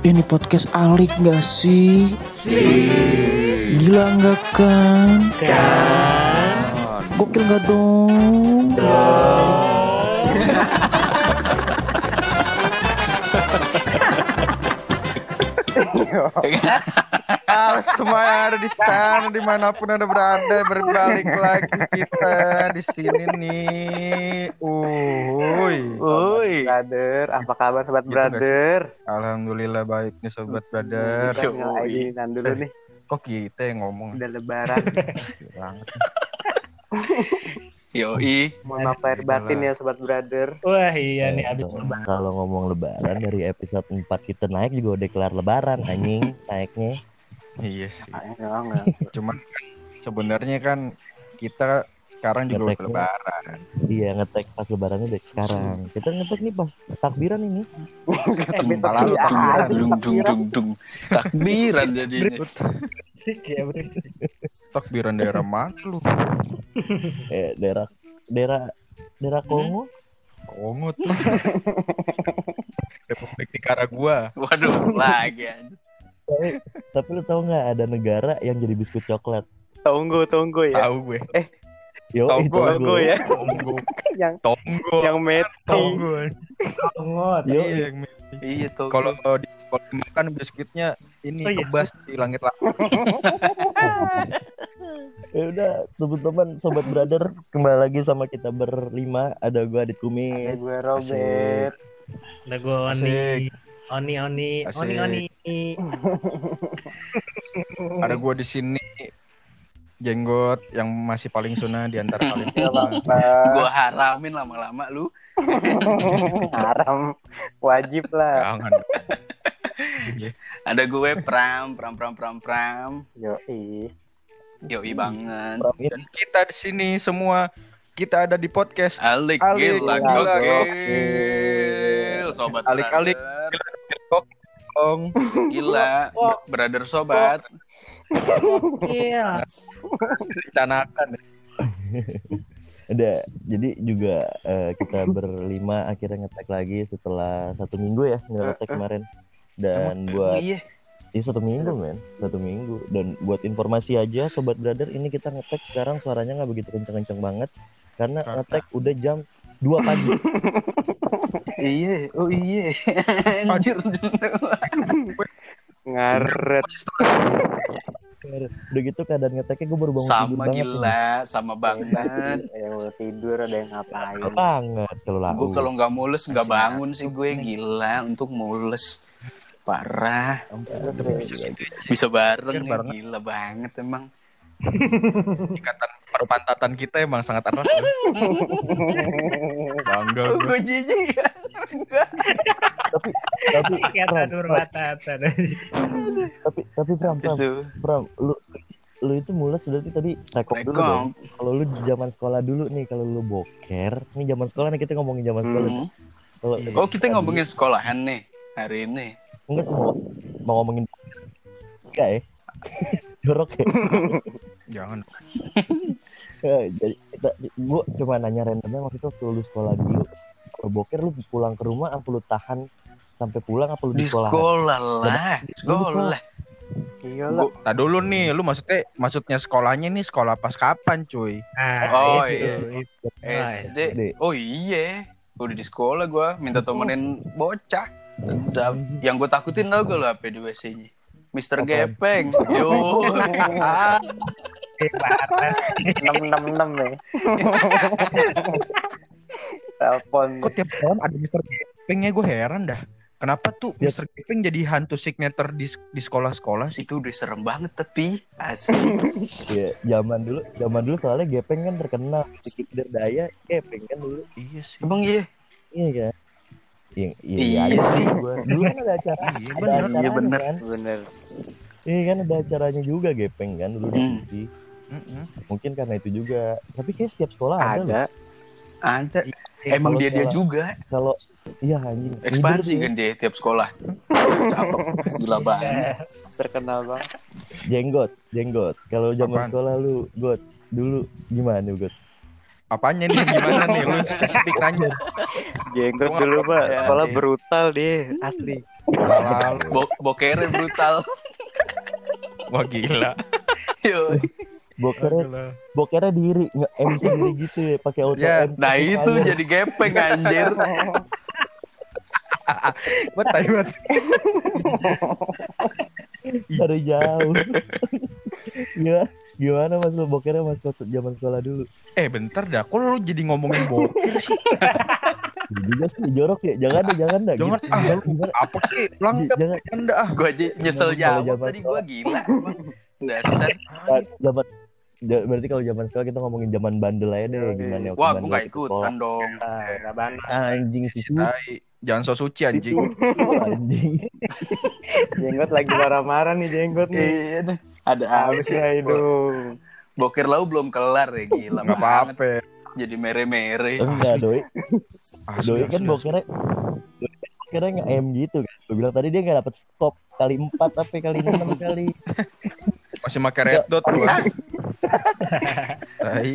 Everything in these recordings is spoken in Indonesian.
Ini podcast alik gak sih? Gila nggak kan? Kan. Gokil gak dong? Halo semua yang ada di sana di mana pun anda berada berbalik lagi kita di sini nih. Uhuy. Woi. Brother, apa kabar sobat Gitu brother? Alhamdulillah baik nih sobat brother. Ngaidinan dulu nih, Kok kita yang ngomong? udah lebaran. Banget. Yoi. Mohon maaf lahir batin ya sobat brother. Wah iya nih abis kalau- lebaran. Kalau ngomong lebaran dari episode 4 kita naik juga udah kelar lebaran anjing naiknya. Iya sih. Ah, enggak, enggak. Cuman sebenarnya kan kita sekarang juga udah Ngeteknya. lebaran. Iya ngetek pas lebarannya udah sekarang. Kita ngetek nih pas takbiran ini. Tapi Malah lu tapi takbiran. Dung dung dung dung. Takbiran jadinya. Berisik ya. Takbiran daerah mana lu? Eh daerah daerah daerah Kongo. Kongo tuh. Republik Nicaragua. Waduh, lagi. Tapi, tapi lu tau nggak ada negara yang jadi biskuit coklat? tunggu tunggu ya. Tahu gue. Yo, Togo, itu Togo ya. Tonggo. yang Tonggo. yang meti. Tonggo. Ngot. Yo, Iya, yang Iya tuh. kalau di kalau dimakan biskuitnya ini Oh, iya. kebas di langit lah. Ya udah, teman-teman, sobat brother, kembali lagi sama kita berlima. Ada gua Adit Ada Kumis. gue Robert. Udah gue Oni. Oni Oni. Asik. Oni Oni. Ada gua di sini jenggot yang masih paling sunnah di antara kalian. Apa-apa. Gua haramin lama-lama lu. Haram. Wajib lah. Jangan. Ada gue Pram, Pram, Pram, Pram, Pram. Yoi. Yoi banget. Dan kita di sini semua kita ada di podcast Alik, Alik, gila, gila, gokil. Sobat Alik-alik. brother. Dong. Gila, brother sobat. Iya. Rencanakan. Ada, jadi juga eh, kita berlima akhirnya ngetek lagi setelah satu minggu ya nggak ngetek kemarin. Dan buat Iya. Iya satu minggu men, satu minggu. Dan buat informasi aja, sobat brother, ini kita ngetek sekarang suaranya nggak begitu kenceng-kenceng banget karena Karena- ngetek udah jam 2 pagi. Iya, oh iya. Anjir. Ngaret. udah gitu keadaan ngeteknya gue baru bangun tidur Sama banget. gila, sama banget. Ada yang mau tidur, ada yang ngapain. Banget kalau laku. Gue kalau nggak mules nggak bangun sih gue gila untuk mules. Parah. Bisa bareng Iya, ya, bareng. gila banget emang. Ikatan perpantatan kita emang sangat erat. ya. Bangga Oh, gue. jijik. tapi tapi Kata Pram, Nurbatata. tapi tapi Pram, Itu. Pram, lu lu itu mulai berarti tadi rekop dulu dong. Kalau lu di zaman sekolah dulu nih, kalau lu boker, nih zaman sekolah nih kita ngomongin zaman sekolah. Hmm. Kalau Oh kita ngomongin sekolahan nih hari ini. enggak sih mau, mau ngomongin enggak ya? Jorok ya? Jangan. Ya, jadi kita gua cuma nanya randomnya waktu itu waktu lu sekolah dulu kalau boker lu pulang ke rumah apa lu tahan sampai pulang apa lu Di di sekolah sekolah lah, sekolah. Iya lah. Gua, nah dulu nih, lu maksudnya maksudnya sekolahnya nih sekolah pas kapan, cuy? Nah, Oh, iya. SD. SD. Oh iya, udah di sekolah gue minta temenin bocah. Yang gue takutin tau gak lo apa di WC-nya? Mister Apaan? Gepeng. Yo. Enam enam enam ya. Telepon. Kok tiap tahun ada Mister Gepengnya gue heran dah. Kenapa tuh Ya. Mister Gepeng jadi hantu signature di, di sekolah-sekolah sih? Itu udah serem banget tapi asli. ya zaman dulu zaman dulu soalnya gepeng kan terkenal sedikit berdaya gepeng kan dulu Iya sih. Emang iya? iya kan iya Iya aja sih. gua. dulu kan ada acara Iya, ada bener. Iya, bener. kan Bener. iya kan ada acaranya juga gepeng kan dulu di Hmm. TV. Mm-mm. mungkin karena itu juga tapi kayak setiap sekolah ada. Ada. Ada. Eh, Emang dia dia juga. kalau iya anjing Ekspansi kan dia tiap sekolah. Gila banget. Terkenal banget. tuh. jenggot jenggot kalau zaman Apaan? sekolah lu got dulu gimana got Apanya nih? Gimana nih? Lu spesifik nanya. Jenggot Gua dulu, nggak Pak. Sekolah Iya. brutal dia, asli. Bo bokernya brutal. Wah gila. Yo. bokernya bokernya diri nge M sendiri gitu ya pakai auto Ya, Nah itu jadi gepeng anjir. Gue tai banget. dari jauh gimana gimana mas lu bokernya mas waktu zaman sekolah dulu Eh bentar dah, kok lu jadi ngomongin boker sih? Iya juga sih jorok ya jangan deh jangan dah Jangan, gitu. ah. Apa sih? Langgap jangan anda ah. Gue aja nyesel jawab zaman tadi gue gila. Dasar. Ah, zaman ja- berarti kalau zaman sekolah kita ngomongin zaman bandel aja deh gimana waktu Wah gue bandel gak ikutan dong. Ah, anjing sih. Jangan so suci anjing. anjing Jenggot lagi marah-marah nih jenggot nih. Iya deh. Ada apa sih? Ya hidung. Boker lau belum kelar ya gila. Nggak apa-apa. Jadi mere-mere. enggak doi Asli, doi asli, kan asli. bokernya doi kan bokernya nge M gitu kan gue bilang tadi dia nggak dapet stop kali empat tapi kali enam kali Masih pakai red dot gua. Tai.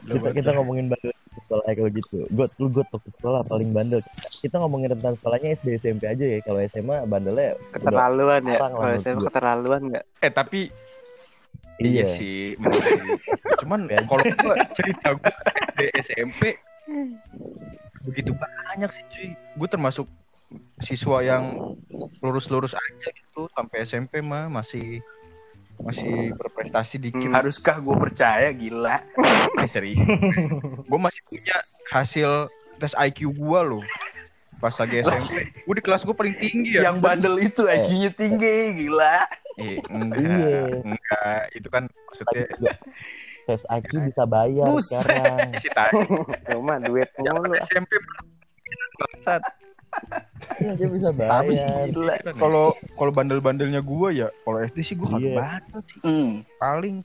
kita kita ngomongin bandel sekolah ya kalau gitu gue lu gue waktu sekolah paling bandel kita ngomongin tentang sekolahnya SD SMP aja ya kalau SMA bandelnya Keterlaluan ya. Kalau gua. keterlaluan nggak? Eh tapi Iya. Iya sih, bener sih. Cuman Ya. kalau gua cerita gue di SMP begitu banyak sih cuy. Gue termasuk siswa yang lurus-lurus aja gitu sampai SMP mah masih masih berprestasi dikit. Haruskah gue percaya gila? Eh, serius. gue masih punya hasil tes IQ gue loh. Pas lagi SMP, gue di kelas gue paling tinggi ya. Yang bandel itu IQ-nya tinggi gila. Eh, enggak, Iya. enggak. Itu kan maksudnya tes IQ bisa bayar Buset. sekarang si tai. Cuma duit mulu. SMP bangsat. Iya, dia bisa Tapi bayar. Kalau kalau bandel-bandelnya gua ya, kalau SD sih gua kagak Iya. banget sih. Hmm. Paling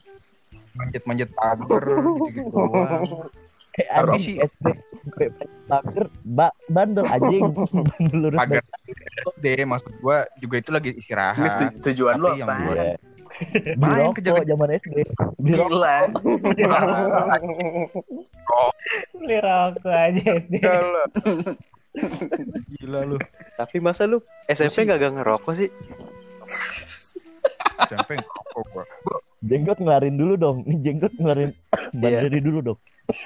manjat-manjat pagar gitu-gitu doang. Eh anjing sih- SD sampai pagar ba bandel anjing bandel lurus Pagar SD maksud gua juga itu lagi Ini istirahat. tu- tujuan lu apa? Iya. Beli Main rokok kejar- zaman SD. Beli. Gila. Beli rokok aja SD. Gila. Gila lu. Tapi masa lu SMP gak, gak ngerokok sih? SMP ngerokok gua. Jenggot ngelarin dulu dong. Ini jenggot ngelarin banderi dulu dong.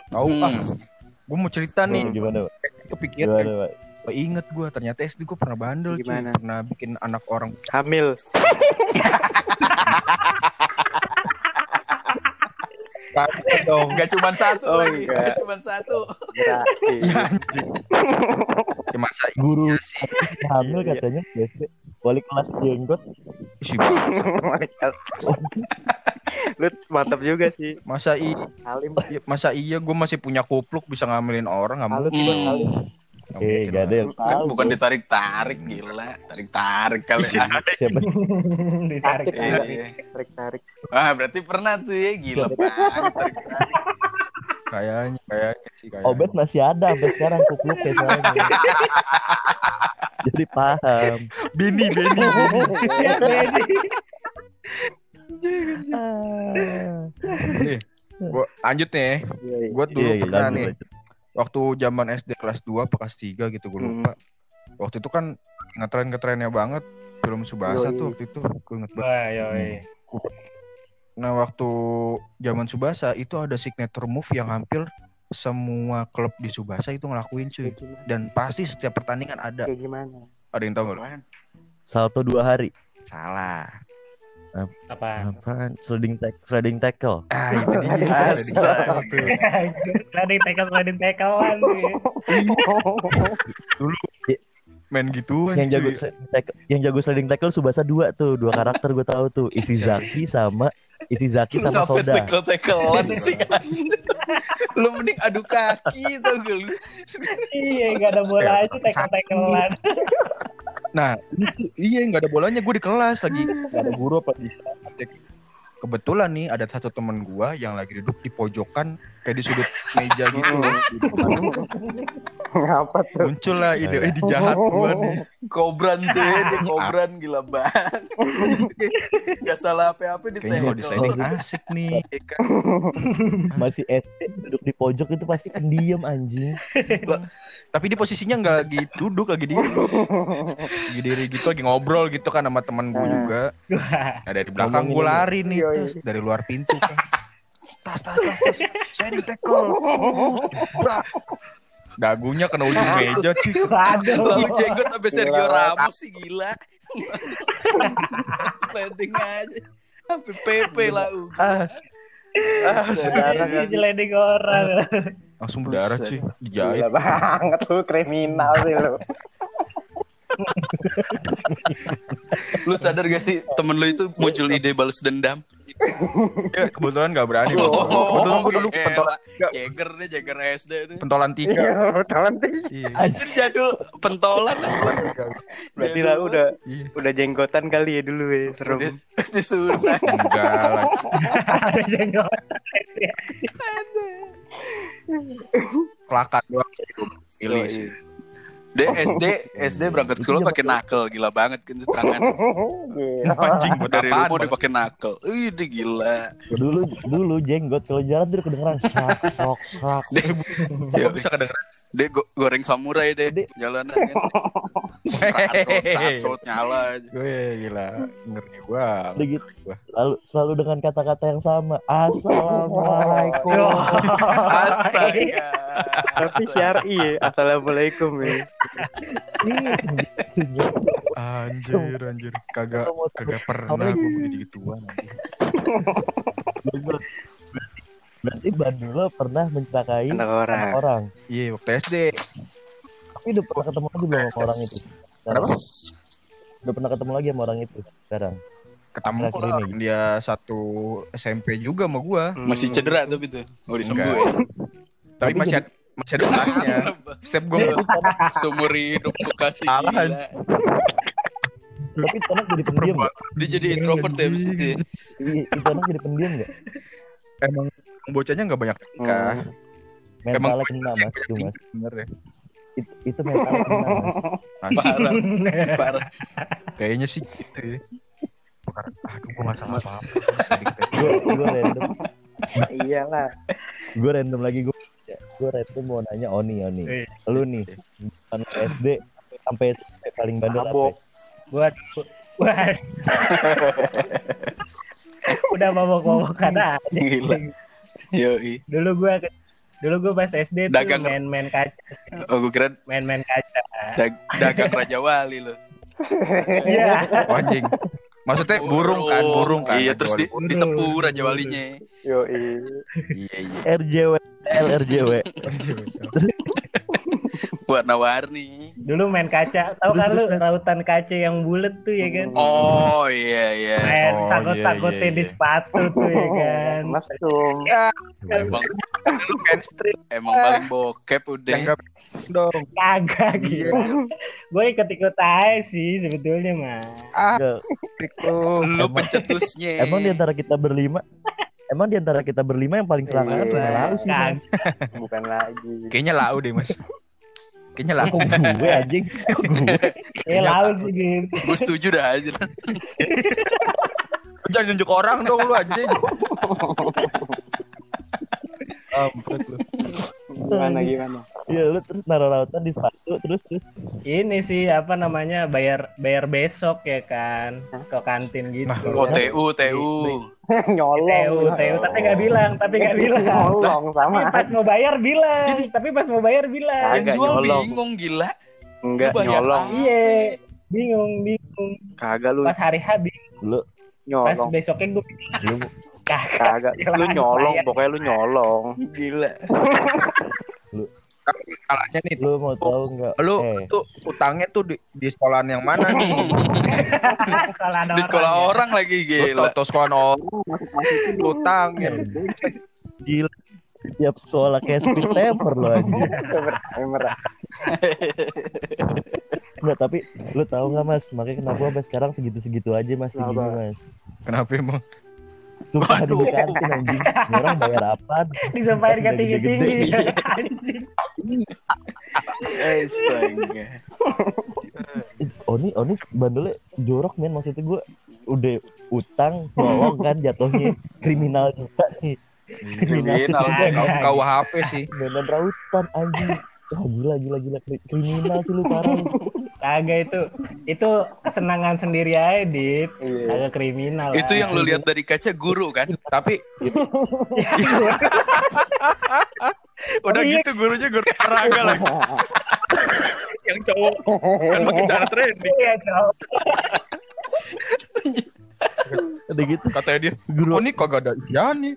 Tahu ah. Hmm. Gua mau cerita nih, Gimana, Pak? kepikir Gimana, Pak? Gua inget gua ternyata SD gua pernah bandel cuy. Gimana? Pernah bikin anak orang Hamil. kagak dong. Gak cuma satu Oh, lagi. enggak. Gak cuma satu. Ya anjing. Ya masa Guru iya sih. hamil Iya. katanya di SD. Wali kelas jenggot. Si bangsat. lu mantap juga sih. Masa i Alim. Ya, masa iya gue masih punya kupluk bisa ngambilin orang nggak mungkin. Hmm. Nggak Eh, gak ada lah. yang Kan bukan ditarik-tarik gila. Tarik-tarik kali. Si ah. Tai. Siapa Ditarik. Iya. Tarik tarik. Ah, berarti pernah tuh ya gila banget. kayaknya kayaknya sih kayaknya. Obet masih ada sampai sekarang kupluknya soalnya. Jadi paham. Beni Beni. nih, gua lanjut nih. Iya, iya. Gue dulu Iya, iya, pernah nih. lanjut. Waktu zaman SD kelas 2 apa kelas 3 gitu gue Hmm. lupa. Waktu itu kan ngetren-ngetrennya banget film Subasa tuh waktu itu. Gue inget banget. Yoi. Nah waktu zaman Subasa itu ada signature move yang hampir semua klub di Subasa itu ngelakuin cuy. Dan pasti setiap pertandingan ada. Kayak gimana? Ada yang tahu lu? Salto dua hari. Salah. Apa? Apaan? Sliding tack, sliding tackle. Ah itu dia. Sliding tackle, sliding tackle. Dulu main gitu yang jago sliding tackle, yang jago sliding tackle Subasa dua tuh, dua karakter gue tahu tuh, isi Zaki sama isi Zaki sama Soda. tekel-tekelan sih Lu mending adu kaki gak lu Iya, nggak ada bola aja tackle-tacklean. Nah, itu, iya nggak ada bolanya. Gue di kelas lagi nggak ada guru apa di Kebetulan nih ada satu temen gua yang lagi duduk di pojokan kayak di sudut meja gitu. Ngapa tuh? Muncul lah ide ide jahat gua nih. Kobran tuh ya, dia kobran gila banget. Gak salah apa-apa di Kayaknya kalau di tackle. asik nih. ya kan? Masih SD duduk di pojok itu pasti pendiam anjing. Tapi di posisinya nggak lagi duduk, lagi diri. Lagi diri gitu, lagi ngobrol gitu kan sama teman gue juga. Nah, dari belakang gue lari nih, Iya, tas, dari luar pintu kan. Tas, tas, tas, tas. Saya di tackle. Dagunya kena ujung meja cuy. Lalu jenggot sampai Sergio. Ramos sih gila. Landing aja. Sampai PP lah. uh. As. Saudara kan. Orang. Langsung berdarah cuy, dijahit. Gila banget lu kriminal sih lu. Lu sadar gak sih temen lu itu muncul ide balas dendam? Ya, kebetulan gak berani. Oh, Kebetulan gue dulu pentolan, Ceger nih, ceger SD tuh. pentolan tiga. Iya, tahu nih. Iya. Anjir jadul pentolan. Berarti lah udah Iya. udah jenggotan kali ya dulu ya, serem. Disunat. Enggak lah. Ada jenggot. Kelakan doang pilih Oh, sih. Iya. Dia SD SD berangkat sekolah pakai knuckle gila banget kan tuh tangan. Gila. Anjing buat Dari rumah Bang? dia pakai knuckle. Ih, dia gila. Dulu dulu jenggot kalau jalan tuh kedengeran sok sak. Gua bisa kedengeran. Dia go- goreng samurai deh Dia- jalanan. Sasot, sasot nyala aja. Gue gila, ngeri gua. Udah gitu. Selalu selalu dengan kata-kata yang sama. Assalamualaikum. Astaga. Tapi syar'i ya. Assalamualaikum ya. Anjir, anjir. Kagak kagak pernah gue begitu gituan. Berarti Bandula pernah mencelakai Anak anak orang. orang. Iya, waktu SD. Tapi udah pernah ketemu lagi belum sama orang itu? Sekarang? Udah pernah ketemu lagi sama orang itu sekarang? Ketemu lah. ini. Dia satu SMP juga sama gua. Masih cedera tuh gitu. Mau disembuhin. Tapi Tapi masih ada, masih ada orangnya. Setiap gue Seumur hidup bekasi. Tapi itu anak jadi pendiam? Dia jadi introvert ya ya. Itu anak jadi pendiam gak? emang bocahnya nggak banyak nikah. Mentalnya kena mas, itu mas. Bener ya. Itu, itu mentalnya kena mas. Parah. Parah. kayaknya sih gitu ya. Karena, aduh, gue gak salah apa-apa. Gue random, Iyalah. gue random lagi gue. Gue random mau nanya Oni Oni. Eh. Lu nih, bukan SD sampai paling bandel apa? Mabok. Buat buat. Udah mabok-mabokan aja. Gila. Yoi. Dulu gua dulu gua pas SD tuh Dagang. main-main kaca, Oh, gue kira main-main kaca. dag- dagang Raja Wali lo. Iya. Oh, anjing. Maksudnya burung kan, burung kan. Iya, terus di, Burung. disepu Raja Walinya. Yo, Iya, iya. RJW, LRJW. Warna-warni. Dulu main kaca. Tahu Terus, kan lu rautan kaca yang bulat tuh ya kan? Oh, iya iya. Main Oh, sangkut-sangkutin iya, iya, di iya. sepatu tuh ya kan. Mas Tum. Emang Lu mainstream emang paling bokep udah. yang gak dong. Kagak gitu. Gue ikut-ikut aja sih sebetulnya mah. Fix lu. Lu pencetusnya. Emang di antara kita berlima, emang di antara kita berlima yang paling selangkangan Iya. cuma Lau sih mas. Kagak. Bukan lagi. Kayaknya lau deh, Mas. Kayaknya lau. Kok gue anjing? Gue? Ya lalu sih gitu. Gue setuju dah aja. Jangan nunjuk orang dong lu anjing. Ampun lu. Gimana gimana? Iya lu terus naruh rautan di sepatu terus terus Ini sih apa namanya bayar bayar besok ya kan ke kantin gitu. Nah, Oh, TU, TU. Nyolong. TU, TU, tapi nggak bilang, tapi nggak bilang. Nyolong sama. Tapi pas mau bayar bilang, tapi pas mau bayar bilang. Yang jual nyolong. bingung gila. Enggak nyolong. Iya, bingung, bingung. Kagak lu Pas hari H bingung, lu pas nyolong. besoknya gue lu kagak. Kagak. Lu nyolong, pokoknya lu nyolong. Gila. Kalahnya nih. lu mau tahu nggak? Lu eh, tuh utangnya tuh di, di sekolahan yang mana nih? sekolah Di sekolah ya. orang lagi Lu gila. tau sekolahan orang lu utangin. gila. Tiap sekolah kayak speed temper lo anjing. Merah. Enggak, tapi lu tahu nggak mas? Makanya kenapa sampai sekarang segitu-segitu aja mas segini Kenapa? mas. Kenapa emang? Sumpah Waduh. di kantin anjing. Orang bayar apa? Disampaikan ke tinggi-tinggi. Astaga. tapi bandelnya jorok men maksudnya gue udah utang nyolong kan jatuhnya kriminal juga nih Kriminal. Kau KUHP sih. bener rautan anjing Wah gila gila gila Kri- kriminal sih lu parah. Kagak itu itu kesenangan sendiri aja, Dit. Iya. Kagak kriminal. Itu lah. yang lu lihat dari kaca guru kan? Tapi udah Oh, iya. gitu gurunya guru olahraga lagi. Yang cowok kan pakai cara training. Iya, cowok. udah gitu Katanya dia, guru oh ini kagak ada isian nih.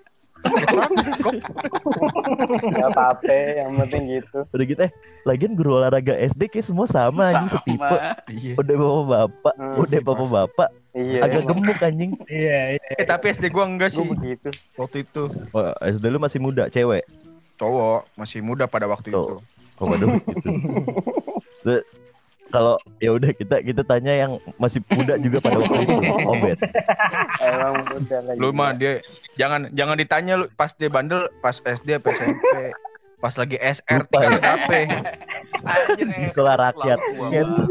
Gak apa-apa, yang penting gitu. udah gitu eh lagian guru olahraga SD kayak semua sama anjing setipe Iya. udah bapak bapak Hmm, udah bapak bapak Iya. agak gemuk anjing Iya, iya. Eh tapi SD gua enggak sih begitu. waktu itu. Wah, SD lu masih muda cewek Cowok masih muda pada waktu Tuh. itu. kok pada gitu kalau ya udah kita kita tanya yang masih muda juga pada waktu itu obet Emang udah lagi. Lu mah dia jangan jangan ditanya lu pas dia bandel pas SD apa SMP. Pas lagi SR Lupa ya. tinggal HP. Sekolah rakyat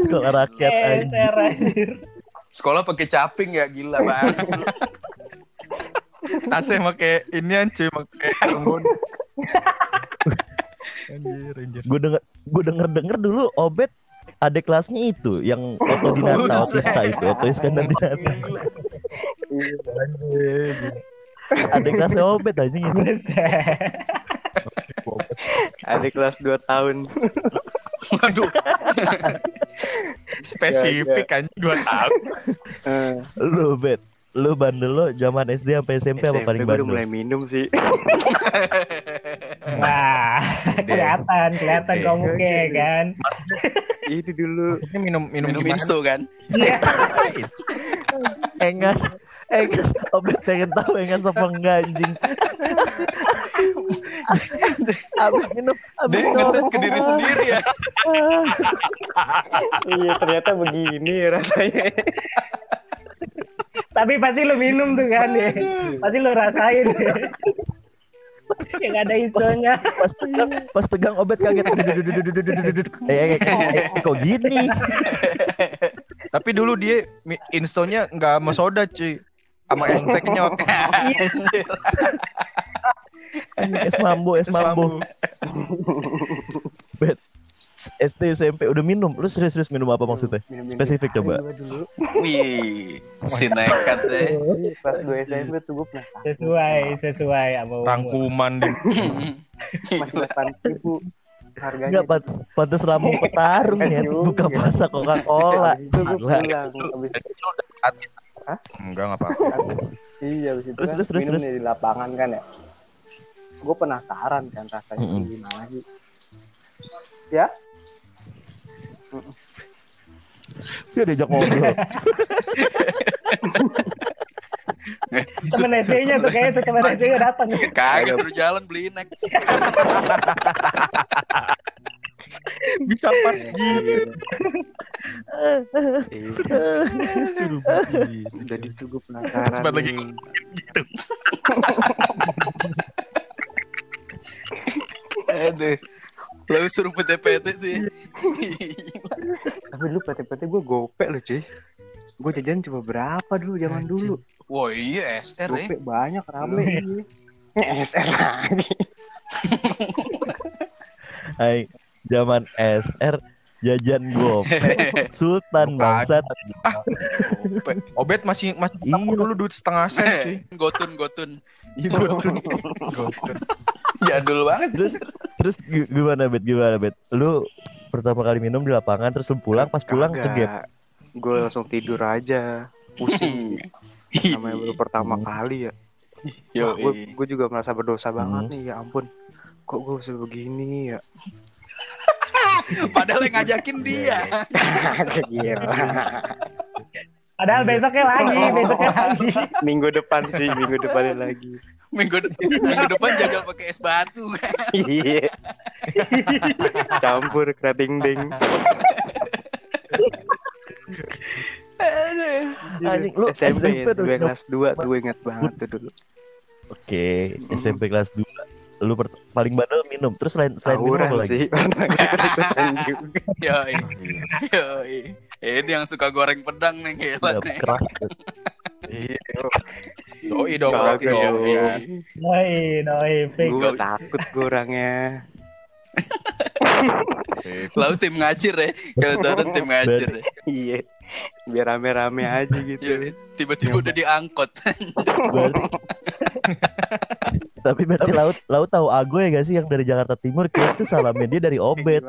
sekolah rakyat Eh, anjir. Sekolah pakai caping ya gila banget. Tasnya pakai inian cuy, pakai trombon. Anjir, anjir. gue denger gue denger denger dulu obet ada kelasnya itu yang otodinata Buset. otista itu oto Iskandar Dinata Gila. ada kelasnya obet anjing itu Ada kelas 2 tahun. Waduh, Spesifik kan 2 tahun. Eh, lu bet lu bandel lo zaman SD sampai SMP apa paling bandel mulai minum sih. Wah, kelihatan, kelihatan kamu kayak kan. Ini dulu. Ini minum minum, minum insto kan? engas engas obet pengen tahu engas apa enggak anjing abis minum abis Dia minum ngetes ke diri sendiri ya. Iya, ternyata begini rasanya. Tapi pasti lu minum tuh kan ya. Pasti lu rasain ya. Yang ada isonya. pas tegang pas tegang obet kaget eh, kok gini Tapi dulu dia instonya nggak sama soda cuy. Sama es teh kenyot. es mambo es mambo bet SD SMP udah minum lu serius-serius minum apa maksudnya Minum-minum spesifik coba. Wih, si nekat deh. Pas gue SMP tuh gue penasaran. Sesuai, sesuai sama umur. Rangkuman di Masih delapan ribu harganya. Enggak pat pantas lambung petarung ya buka puasa Coca Cola Itu gue pulang. Abis Enggak enggak apa-apa. Iya, abis itu Terus, kan terus, terus, minum terus. nih di lapangan kan ya. Gue penasaran kan rasanya gimana sih. Ya, dia diajak ngobrol Temen SD-nya tuh kayaknya tuh temen SD-nya datang. Kagak suruh jalan beli nek. Bisa pas gini. Suruh beli. jadi tuh gue penasaran. Sempat lagi nih. Aduh. Lalu suruh PT-PT tuh ya. Tapi lu PT-PT gue gopek loh cuy. Gue jajan cuma berapa dulu zaman dulu. Wah iya SR ya. Gopek banyak rame. Eh, SR lagi. Hai zaman SR jajan gopek Sultan bangsat Obet masih masih Iya. dulu duit setengah sen cuy. Gotun, gotun. Iya gotun. Gotun. Jadul banget. terus terus gi- gimana bet gimana bet lu pertama kali minum di lapangan terus lu pulang pas pulang ke gap Gue langsung tidur aja. Pusing. Namanya baru pertama kali ya. Yo, gue gue juga merasa berdosa banget Hmm. nih ya ampun. Kok gue bisa begini ya? Padahal yang ngajakin dia. Gila. Padahal besoknya lagi, besoknya lagi. Minggu depan sih, minggu depannya lagi. Minggu, de- minggu depan jagal pakai es batu. Iya. Campur kerating ding. Anjing, lu SMP, SMP ya, tuh gue kelas 2 tuh gue ingat banget tuh dulu. oke SMP kelas 2 lu per- paling bandel minum terus selain selain minum apa lagi. Yoi. Yoi. Ini yang suka goreng pedang nih gila Udah nih. keras Iya. Doi dong. Iya, iya. Doi, doi. Gue takut gue orangnya. Lalu tim ngacir ya. Kalau turun tim ngacir ya. Iya. Biar rame-rame aja gitu. Iya, Tiba-tiba udah diangkot. berarti tapi berarti laut laut tahu Ago ya gak sih yang dari Jakarta Timur kayak itu salamnya dia dari Obet?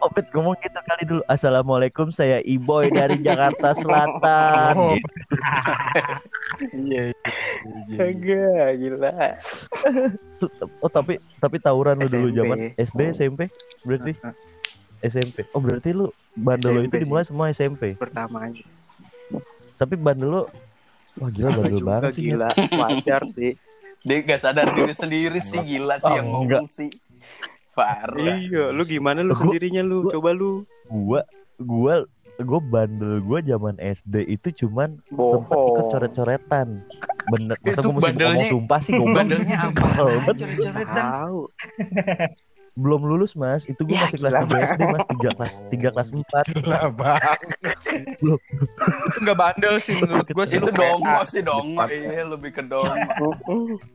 Obet ngomong gitu kali dulu Assalamualaikum saya Iboy dari Jakarta Selatan Oh. Gitu. Iya. Kagak, gila. oh tapi tapi tawuran lu dulu zaman SD SMP berarti SMP oh berarti lu bandel lu itu dimulai semua SMP Pertamanya. tapi bandel lu wah gila bandel banget sih gila. Wajar sih. Dia gak sadar diri sendiri sih gila sih Oh, yang enggak. ngomong sih. Parah. Iya, lu gimana lu Gua- sendirinya lu? gua- Coba lu. gua gua gua bandel gua zaman SD itu cuman sempet ikut coret-coretan bener masa Itu gua mesti bandelnya- ngomong sumpah sih goblok Bandelnya apa? Banget. Coret-coretan. Tahu. belum lulus mas itu gua Ya, masih kelas gila 3 SD mas tiga kelas tiga kelas empat Lah bang. Belum. Itu nggak bandel sih menurut gue sih. Itu lu kayak dongo A. sih dongo. Iya, lebih ke dongo.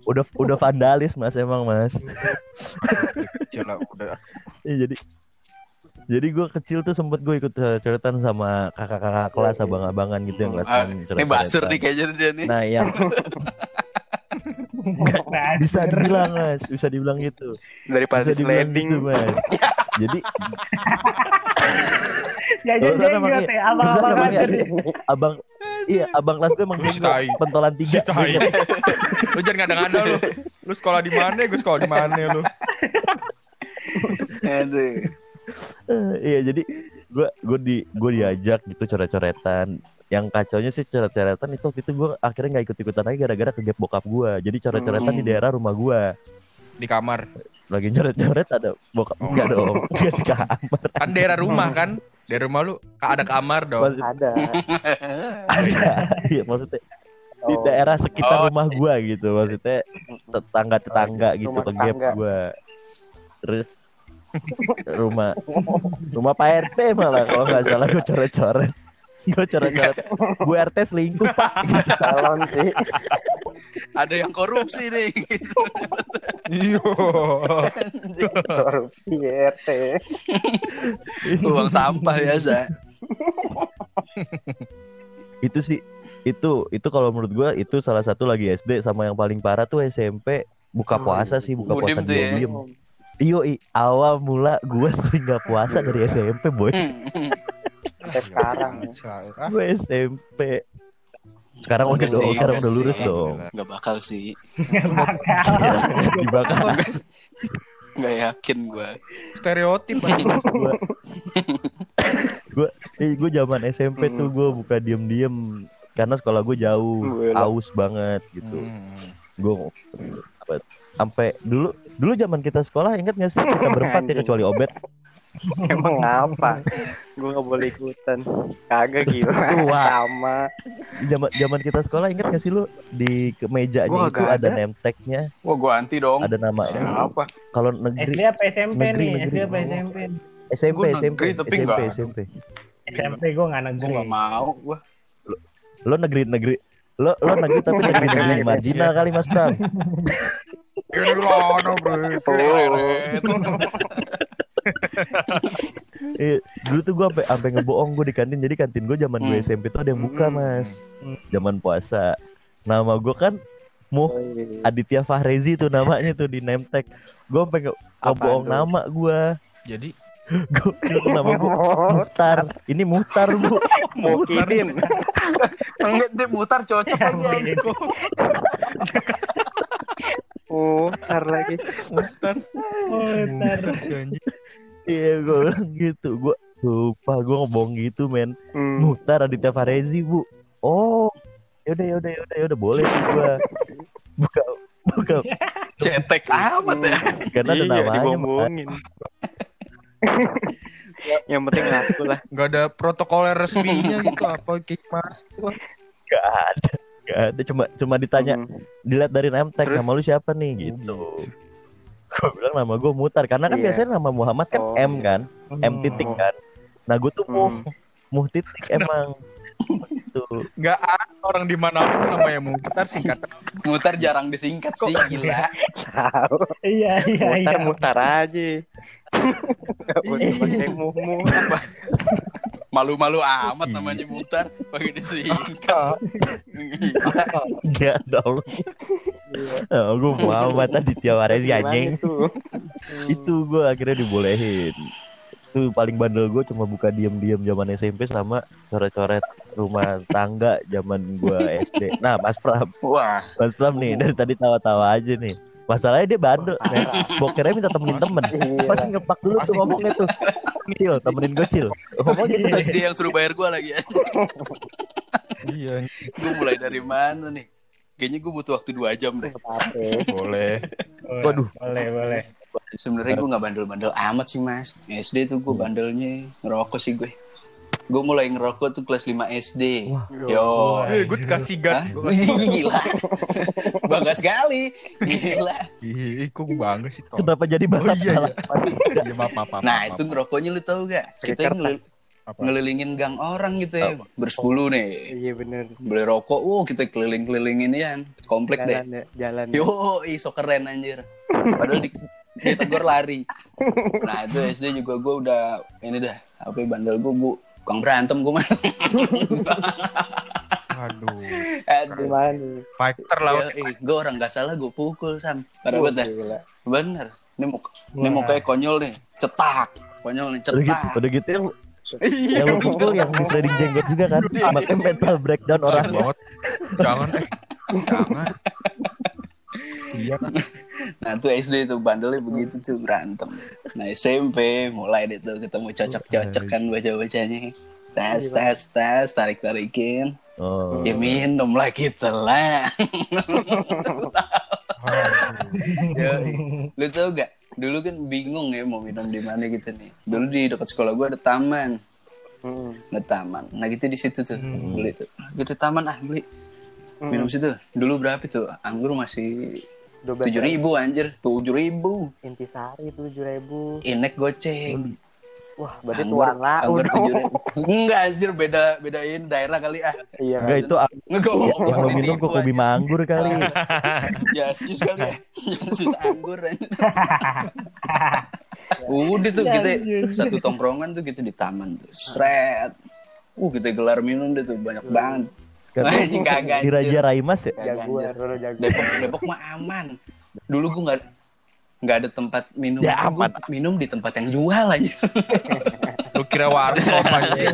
udah udah vandalis mas emang mas Kecil lah, udah. Ya, jadi jadi gue kecil tuh sempet gue ikut eh, coretan sama kakak-kakak kelas abang-abangan gitu yang Ah, ngeliatin Ini basur nih kayaknya dia nih. nah yang bisa dibilang mas bisa dibilang gitu Daripada bisa dibilang gitu mas jadi ya, aja pakai- nih. abang iya abang kelas gue emang pentolan tiga lu jangan ngada-ngada lu. Lu sekolah di mana? Gue sekolah di mana lu? Eh, iya jadi gue gue di gue diajak gitu coret-coretan yang kacaunya sih coret-coretan itu waktu itu gue akhirnya nggak ikut-ikutan lagi gara-gara kegap bokap gue jadi coret-coretan di Hmm. daerah rumah gue Di kamar. lagi coret-coret ada bokap Oh. enggak dong enggak di kamar Kan daerah rumah kan? Daerah rumah lu ada kamar dong. Maksud- Ada. ada iya maksudnya di Oh. daerah sekitar Oh. rumah gue gitu maksudnya tetangga-tetangga gitu kegap tetangga. gue terus rumah rumah Pak RT malah kalau nggak salah gue coret-coret gue coret-coret gue RT selingkuh pak Calon sih. Ada yang korupsi nih gitu. Iya. Korupsi RT. Uang sampah biasa. itu sih itu itu kalau menurut gue itu salah satu lagi SD sama yang paling parah tuh SMP buka Oh, puasa sih buka Mudim puasa tuh ya. diem iyo i, awal mula gue sering gak puasa dari SMP boy Sampai sekarang. Gue SMP sekarang udah dong sekarang udah lurus dong. Gak bakal sih. Nggak bakal. dibakar Gak yakin gue. Stereotip gue gue eh, gue zaman SMP tuh gue buka diem diem karena sekolah gue jauh aus banget gitu. Hmm. gue apa sampai dulu dulu zaman kita sekolah ingat gak sih? Kita berempat ya kecuali obet Emang apa? Gue gak boleh ikutan. Kagak gila. Tua. Sama. zaman zaman kita sekolah ingat gak sih lu di mejanya Gua itu ada ada. name tag-nya Wah gue anti dong. ada nama Siapa? kalau SD negeri apa SMP Negeri, nih? negeri. SD apa SMP? SMP Gua SMP negeri, tapi SMP SMP SMP gue nggak Gue negeri. gak mau gue. lo negeri negeri lo lo negeri tapi negeri negeri marginal kali mas Bram Ini lono, bro. Eh, dulu tuh gue sampai sampai ngebohong gue di kantin jadi kantin gue zaman gue Hmm. SMP tuh ada yang buka Hmm. mas Hmm. zaman puasa nama gue kan Muh Oh, iya. Aditya Fahrezi tuh namanya tuh di name tag gue sampai ngebohong nama gue Jadi gue nama gue Muhtar ini Muhtar bu Mukidin. Enggak dia mutar cocok lagi. Mutar lagi. Mutar. Mutar. Iya gue bilang gitu gue lupa gue ngebohong gitu men Hmm. Muhtar Aditya Fahrezi bu oh yaudah yaudah yaudah yaudah boleh tuh gue buka buka Cetek amat ya. karena ada Iya, namanya Mas. dibombongin. Yang penting ngaku lah. Gak ada protokoler resminya gitu apa kayak mas. Gak ada Gak ada cuma cuma ditanya Hmm. dilihat dari Terus? nama lu siapa nih gitu gue bilang nama gue mutar karena kan Iya. biasanya nama Muhammad kan Oh, M iya. kan M titik kan nah gue tuh Muh Hmm. Muhtitik emang. Tuh. Nggak ada orang di mana pun namanya Muhtar singkatan. Mutar jarang disingkat sih, gila. Iya iya iya. Mutar-mutar aja. Gak boleh pakai mumu. Malu-malu amat namanya mutar, pakai disingkat. Enggak dong. Oh, gue Muhammad tadi tiap hari si anjing. Itu. Itu gue akhirnya dibolehin. Itu paling bandel gue cuma buka diem-diem zaman SMP sama coret-coret rumah tangga zaman gue SD. Nah, Mas Pram, Wah, Mas Pram nih dari tadi tawa-tawa aja nih. Masalahnya dia bandel, men. Bokernya minta temenin temen. Iya. Pasti ngepak dulu tuh ngomongnya tuh. Cil, temenin gue Cil. Ngomong gitu. terus dia yang suruh bayar gua lagi. Iya, gue mulai dari mana nih? Kayaknya gue butuh waktu dua jam deh. boleh. Waduh. Boleh boleh. Sebenarnya gue nggak bandel-bandel amat sih mas. SD tuh gue bandelnya ngerokok sih gue. Gue mulai ngerokok tuh kelas 5 SD. Yo. Eh, gue dikasih gas. Gila. Bangga sekali. Gila. Ih, kok bangga sih, Tom. Kenapa jadi Oh bahas iya, iya. Iya, Nah itu ngerokoknya lu tau gak? Kita Kertas. Apa? ngelilingin gang orang gitu ya. Bersepuluh nih. Iya bener. Beli rokok, wow kita keliling-kelilingin ya. Komplek deh. Jalan ya, jalan. Yo, ih so keren anjir. Padahal di, ditegur lari. Nah itu SD juga gue udah ini dah. Apa ya, bandel gue, gue Kang berantem gue mah. Aduh. Aduh. Gimana nih? Fighter lah. Ya, gue orang gak salah gue pukul sam. Parah banget dah. Bener. Ini mau ini mau kayak konyol nih. Cetak. Konyol nih Udah gitu, cetak. udah gitu yang Iya. yang lu pukul yang di sliding jenggot juga kan. Makanya mental breakdown orang. banget. Jangan eh. Jangan. Iya kan. Nah tuh SD tuh bandelnya begitu tuh berantem. Nah SMP mulai deh tuh ketemu cocok-cocok kan baca-bacanya. Tes tes tes tarik tarikin. Oh. Ya minum lah kita lah. Ya, lu tau gak? Dulu kan bingung ya mau minum di mana gitu nih. Dulu di dekat sekolah gua ada taman. Hmm. Ada taman. Nah gitu di situ tuh beli tuh. Gitu taman ah beli. Minum situ. Dulu berapa tuh? Anggur masih tujuh ribu anjir. Tujuh ribu. Intisari tujuh ribu. Inek goceng. Wah, berarti Anggur, tuan lah. anggur tujuh. Enggak anjir beda bedain daerah kali ah. Iya. Enggak itu Enggak yang lo minum kok kopi manggur kali. Ya jus kali ya. Jus anggur. Udah tuh kita satu tongkrongan tuh gitu di taman tuh. Sret. Uh kita gelar minum deh tuh banyak banget. Sekarang di Raja. Raimas ya. Jaguar. Depok Depok mah aman. Dulu gua nggak nggak ada tempat minum. Ya, aman. minum di tempat yang jual aja. Lu kira warkop aja.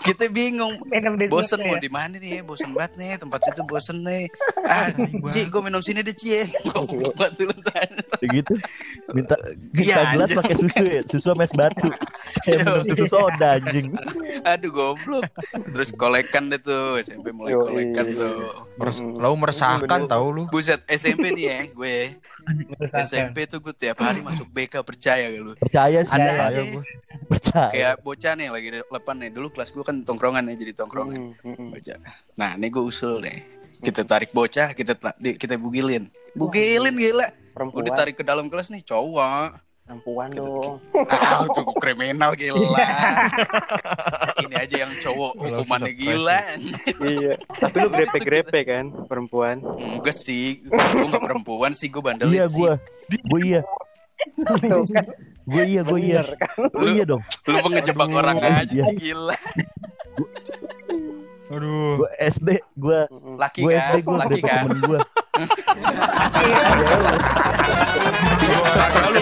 kita bingung. Bosen mau ya. di mana nih? Bosen banget nih tempat situ bosen nih. Ah, Ci, gue minum sini deh, Ci. Gue buat dulu gitu. Minta minta Iya, gelas pakai susu ya, susu sama es batu. Kayak minum susu soda anjing. Aduh goblok. Terus kolekan deh tuh, SMP mulai kolekan tuh. Meres- Lu meresahkan tau lu. Buset, SMP nih ya, gue. SMP tuh gue tiap hari masuk BK percaya gak lu? Percaya sih, Ada percaya aja. Percaya. Kayak bocah nih lagi lepan nih. Dulu kelas gue kan tongkrongan ya, jadi tongkrongan. Hmm, hmm. Bocah. Nah, ini gue usul deh. Kita tarik bocah, kita kita bugilin. Bugilin gila. Perempuan, Udah tarik ke dalam kelas nih, cowok. perempuan dong. Ah, cukup kriminal gila. Ini aja yang cowok hukumannya gila. iya. Tapi lu grepe-grepe kan, perempuan. Enggak sih, gue gak perempuan sih, gue bandel Iya sih. gue, gue iya, Tuh kan. gue iya, gue iya, kan? gue iya dong. Lu pengejebak orang aja Iya. sih gila. Aduh. Gue SD, gue. Laki gue kan, SD gue laki kan. temen gue. Olahraga lu